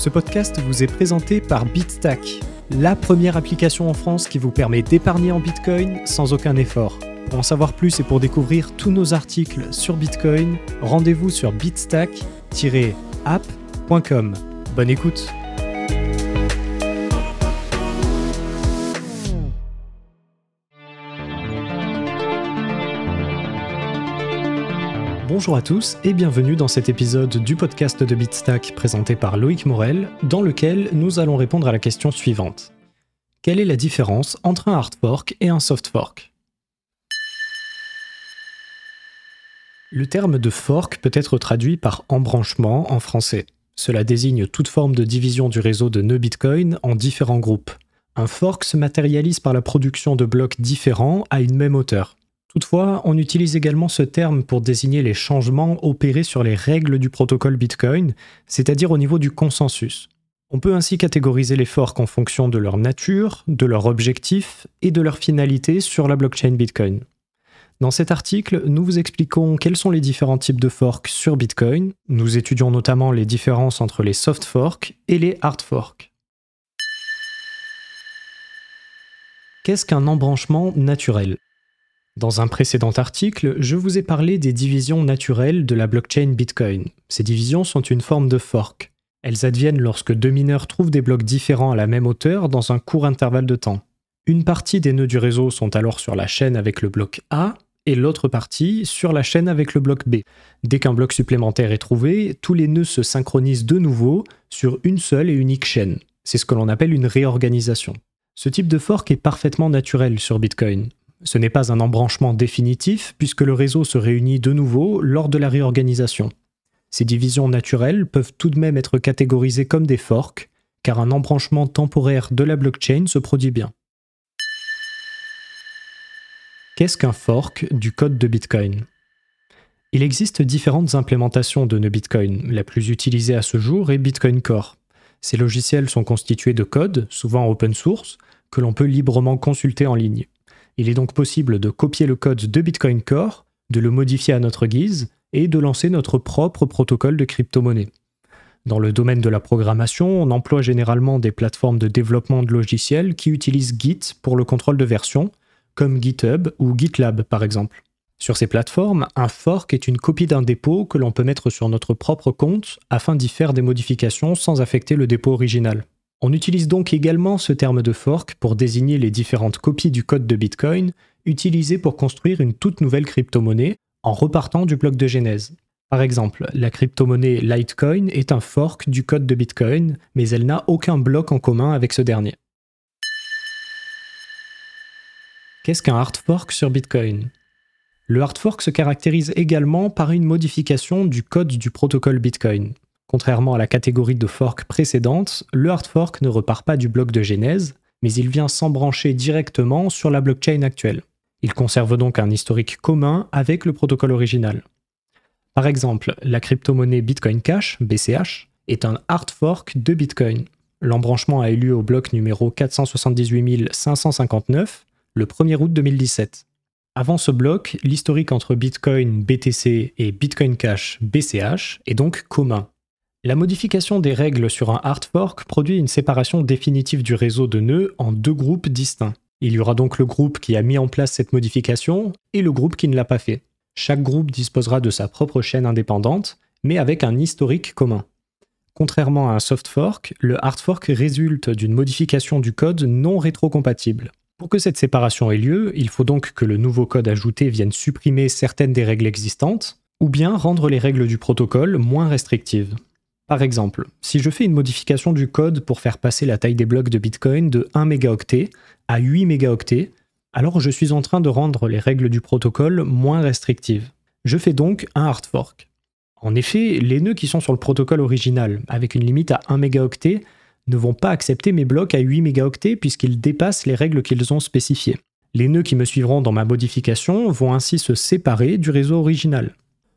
Ce podcast vous est présenté par BitStack, la première application en France qui vous permet d'épargner en Bitcoin sans aucun effort. Pour en savoir plus et pour découvrir tous nos articles sur Bitcoin, rendez-vous sur bitstack-app.com. Bonne écoute Bonjour à tous et bienvenue dans cet épisode du podcast de Bitstack présenté par Loïc Morel, dans lequel nous allons répondre à la question suivante. Quelle est la différence entre un hard fork et un soft fork? Le terme de fork peut être traduit par embranchement en français. Cela désigne toute forme de division du réseau de nœuds Bitcoin en différents groupes. Un fork se matérialise par la production de blocs différents à une même hauteur. Toutefois, on utilise également ce terme pour désigner les changements opérés sur les règles du protocole Bitcoin, c'est-à-dire au niveau du consensus. On peut ainsi catégoriser les forks en fonction de leur nature, de leur objectif et de leur finalité sur la blockchain Bitcoin. Dans cet article, nous vous expliquons quels sont les différents types de forks sur Bitcoin. Nous étudions notamment les différences entre les soft forks et les hard forks. Qu'est-ce qu'un embranchement naturel? Dans un précédent article, je vous ai parlé des divisions naturelles de la blockchain Bitcoin. Ces divisions sont une forme de fork. Elles adviennent lorsque deux mineurs trouvent des blocs différents à la même hauteur dans un court intervalle de temps. Une partie des nœuds du réseau sont alors sur la chaîne avec le bloc A et l'autre partie sur la chaîne avec le bloc B. Dès qu'un bloc supplémentaire est trouvé, tous les nœuds se synchronisent de nouveau sur une seule et unique chaîne. C'est ce que l'on appelle une réorganisation. Ce type de fork est parfaitement naturel sur Bitcoin. Ce n'est pas un embranchement définitif puisque le réseau se réunit de nouveau lors de la réorganisation. Ces divisions naturelles peuvent tout de même être catégorisées comme des forks, car un embranchement temporaire de la blockchain se produit bien. Qu'est-ce qu'un fork du code de Bitcoin? Il existe différentes implémentations de nœuds Bitcoin. La plus utilisée à ce jour est Bitcoin Core. Ces logiciels sont constitués de code, souvent open source, que l'on peut librement consulter en ligne. Il est donc possible de copier le code de Bitcoin Core, de le modifier à notre guise et de lancer notre propre protocole de crypto-monnaie. Dans le domaine de la programmation, on emploie généralement des plateformes de développement de logiciels qui utilisent Git pour le contrôle de version, comme GitHub ou GitLab par exemple. Sur ces plateformes, un fork est une copie d'un dépôt que l'on peut mettre sur notre propre compte afin d'y faire des modifications sans affecter le dépôt original. On utilise donc également ce terme de fork pour désigner les différentes copies du code de Bitcoin utilisées pour construire une toute nouvelle crypto-monnaie en repartant du bloc de genèse. Par exemple, la crypto-monnaie Litecoin est un fork du code de Bitcoin, mais elle n'a aucun bloc en commun avec ce dernier. Qu'est-ce qu'un hard fork sur Bitcoin? Le hard fork se caractérise également par une modification du code du protocole Bitcoin. Contrairement à la catégorie de fork précédente, le hard fork ne repart pas du bloc de genèse, mais il vient s'embrancher directement sur la blockchain actuelle. Il conserve donc un historique commun avec le protocole original. Par exemple, la crypto-monnaie Bitcoin Cash, BCH, est un hard fork de Bitcoin. L'embranchement a eu lieu au bloc numéro 478 559 le 1er août 2017. Avant ce bloc, l'historique entre Bitcoin BTC et Bitcoin Cash BCH est donc commun. La modification des règles sur un hard fork produit une séparation définitive du réseau de nœuds en deux groupes distincts. Il y aura donc le groupe qui a mis en place cette modification et le groupe qui ne l'a pas fait. Chaque groupe disposera de sa propre chaîne indépendante, mais avec un historique commun. Contrairement à un soft fork, le hard fork résulte d'une modification du code non rétrocompatible. Pour que cette séparation ait lieu, il faut donc que le nouveau code ajouté vienne supprimer certaines des règles existantes, ou bien rendre les règles du protocole moins restrictives. Par exemple, si je fais une modification du code pour faire passer la taille des blocs de Bitcoin de 1 mégaoctet à 8 mégaoctets, alors je suis en train de rendre les règles du protocole moins restrictives. Je fais donc un hard fork. En effet, les nœuds qui sont sur le protocole original, avec une limite à 1 mégaoctet, ne vont pas accepter mes blocs à 8 mégaoctets puisqu'ils dépassent les règles qu'ils ont spécifiées. Les nœuds qui me suivront dans ma modification vont ainsi se séparer du réseau original.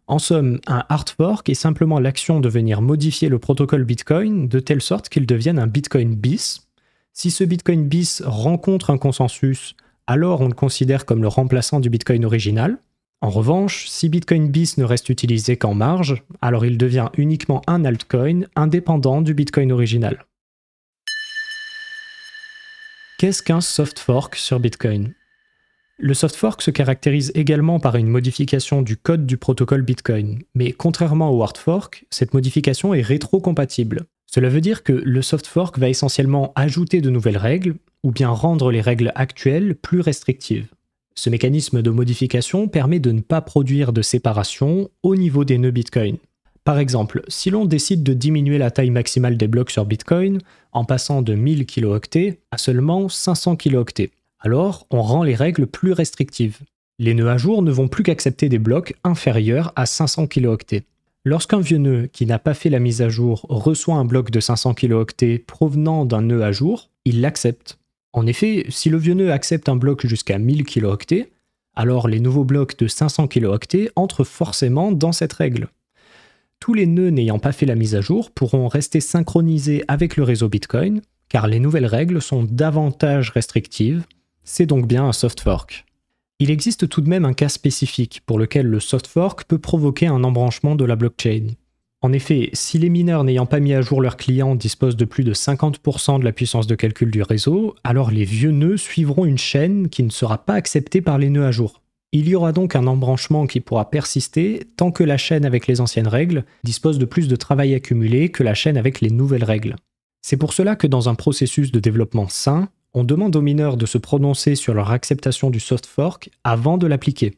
En somme, un hard fork est simplement l'action de venir modifier le protocole Bitcoin de telle sorte qu'il devienne un Bitcoin bis. Si ce Bitcoin bis rencontre un consensus, alors on le considère comme le remplaçant du Bitcoin original. En revanche, si Bitcoin bis ne reste utilisé qu'en marge, alors il devient uniquement un altcoin indépendant du Bitcoin original. Qu'est-ce qu'un soft fork sur Bitcoin? Le soft fork se caractérise également par une modification du code du protocole Bitcoin, mais contrairement au hard fork, cette modification est rétro-compatible. Cela veut dire que le soft fork va essentiellement ajouter de nouvelles règles, ou bien rendre les règles actuelles plus restrictives. Ce mécanisme de modification permet de ne pas produire de séparation au niveau des nœuds Bitcoin. Par exemple, si l'on décide de diminuer la taille maximale des blocs sur Bitcoin en passant de 1000 kilooctets à seulement 500 kilooctets, alors on rend les règles plus restrictives. Les nœuds à jour ne vont plus qu'accepter des blocs inférieurs à 500 kilooctets. Lorsqu'un vieux nœud qui n'a pas fait la mise à jour reçoit un bloc de 500 kilooctets provenant d'un nœud à jour, il l'accepte. En effet, si le vieux nœud accepte un bloc jusqu'à 1000 kilooctets, alors les nouveaux blocs de 500 kilooctets entrent forcément dans cette règle. Tous les nœuds n'ayant pas fait la mise à jour pourront rester synchronisés avec le réseau Bitcoin, car les nouvelles règles sont davantage restrictives, c'est donc bien un soft fork. Il existe tout de même un cas spécifique pour lequel le soft fork peut provoquer un embranchement de la blockchain. En effet, si les mineurs n'ayant pas mis à jour leurs clients disposent de plus de 50% de la puissance de calcul du réseau, alors les vieux nœuds suivront une chaîne qui ne sera pas acceptée par les nœuds à jour. Il y aura donc un embranchement qui pourra persister tant que la chaîne avec les anciennes règles dispose de plus de travail accumulé que la chaîne avec les nouvelles règles. C'est pour cela que dans un processus de développement sain, on demande aux mineurs de se prononcer sur leur acceptation du soft fork avant de l'appliquer.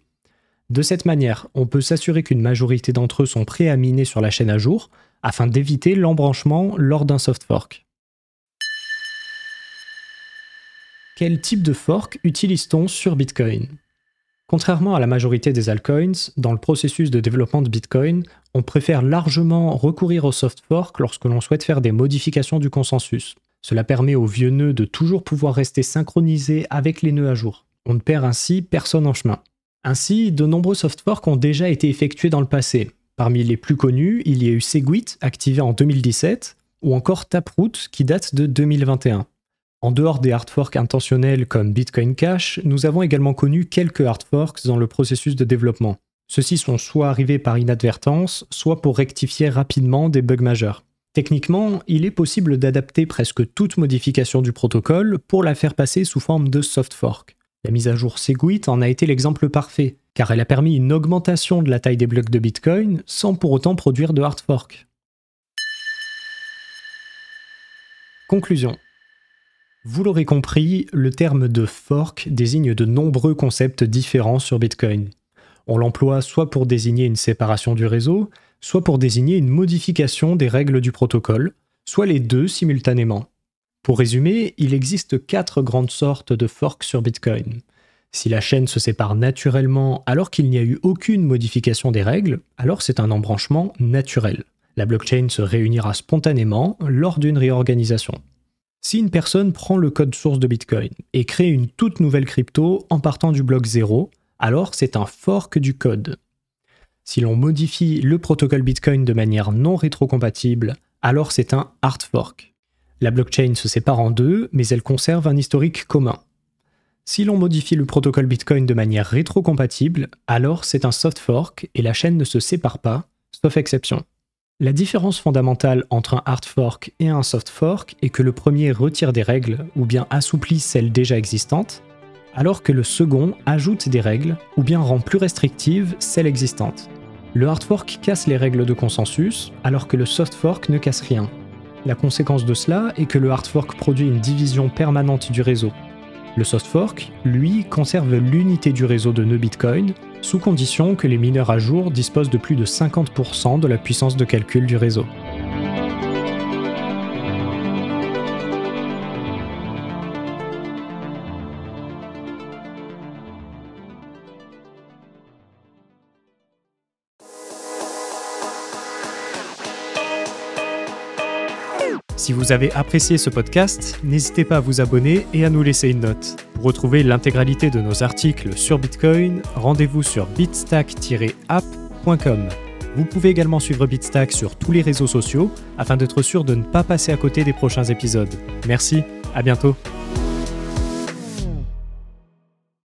De cette manière, on peut s'assurer qu'une majorité d'entre eux sont prêts à miner sur la chaîne à jour, afin d'éviter l'embranchement lors d'un soft fork. Quel type de fork utilise-t-on sur Bitcoin? Contrairement à la majorité des altcoins, dans le processus de développement de Bitcoin, on préfère largement recourir au soft fork lorsque l'on souhaite faire des modifications du consensus. Cela permet aux vieux nœuds de toujours pouvoir rester synchronisés avec les nœuds à jour. On ne perd ainsi personne en chemin. Ainsi, de nombreux soft forks ont déjà été effectués dans le passé. Parmi les plus connus, il y a eu Segwit, activé en 2017, ou encore Taproot, qui date de 2021. En dehors des hard forks intentionnels comme Bitcoin Cash, nous avons également connu quelques hard forks dans le processus de développement. Ceux-ci sont soit arrivés par inadvertance, soit pour rectifier rapidement des bugs majeurs. Techniquement, il est possible d'adapter presque toute modification du protocole pour la faire passer sous forme de soft fork. La mise à jour Segwit en a été l'exemple parfait, car elle a permis une augmentation de la taille des blocs de Bitcoin sans pour autant produire de hard fork. Conclusion. Vous l'aurez compris, le terme de fork désigne de nombreux concepts différents sur Bitcoin. On l'emploie soit pour désigner une séparation du réseau, soit pour désigner une modification des règles du protocole, soit les deux simultanément. Pour résumer, il existe quatre grandes sortes de forks sur Bitcoin. Si la chaîne se sépare naturellement alors qu'il n'y a eu aucune modification des règles, alors c'est un embranchement naturel. La blockchain se réunira spontanément lors d'une réorganisation. Si une personne prend le code source de Bitcoin et crée une toute nouvelle crypto en partant du bloc 0, alors c'est un fork du code. Si l'on modifie le protocole Bitcoin de manière non rétrocompatible, alors c'est un hard fork. La blockchain se sépare en deux, mais elle conserve un historique commun. Si l'on modifie le protocole Bitcoin de manière rétrocompatible, alors c'est un soft fork et la chaîne ne se sépare pas, sauf exception. La différence fondamentale entre un hard fork et un soft fork est que le premier retire des règles ou bien assouplit celles déjà existantes, alors que le second ajoute des règles ou bien rend plus restrictives celles existantes. Le hard fork casse les règles de consensus, alors que le soft fork ne casse rien. La conséquence de cela est que le hard fork produit une division permanente du réseau. Le soft fork, lui, conserve l'unité du réseau de nœuds Bitcoin, sous condition que les mineurs à jour disposent de plus de 50% de la puissance de calcul du réseau. Si vous avez apprécié ce podcast, n'hésitez pas à vous abonner et à nous laisser une note. Pour retrouver l'intégralité de nos articles sur Bitcoin, rendez-vous sur bitstack-app.com. Vous pouvez également suivre Bitstack sur tous les réseaux sociaux afin d'être sûr de ne pas passer à côté des prochains épisodes. Merci, à bientôt.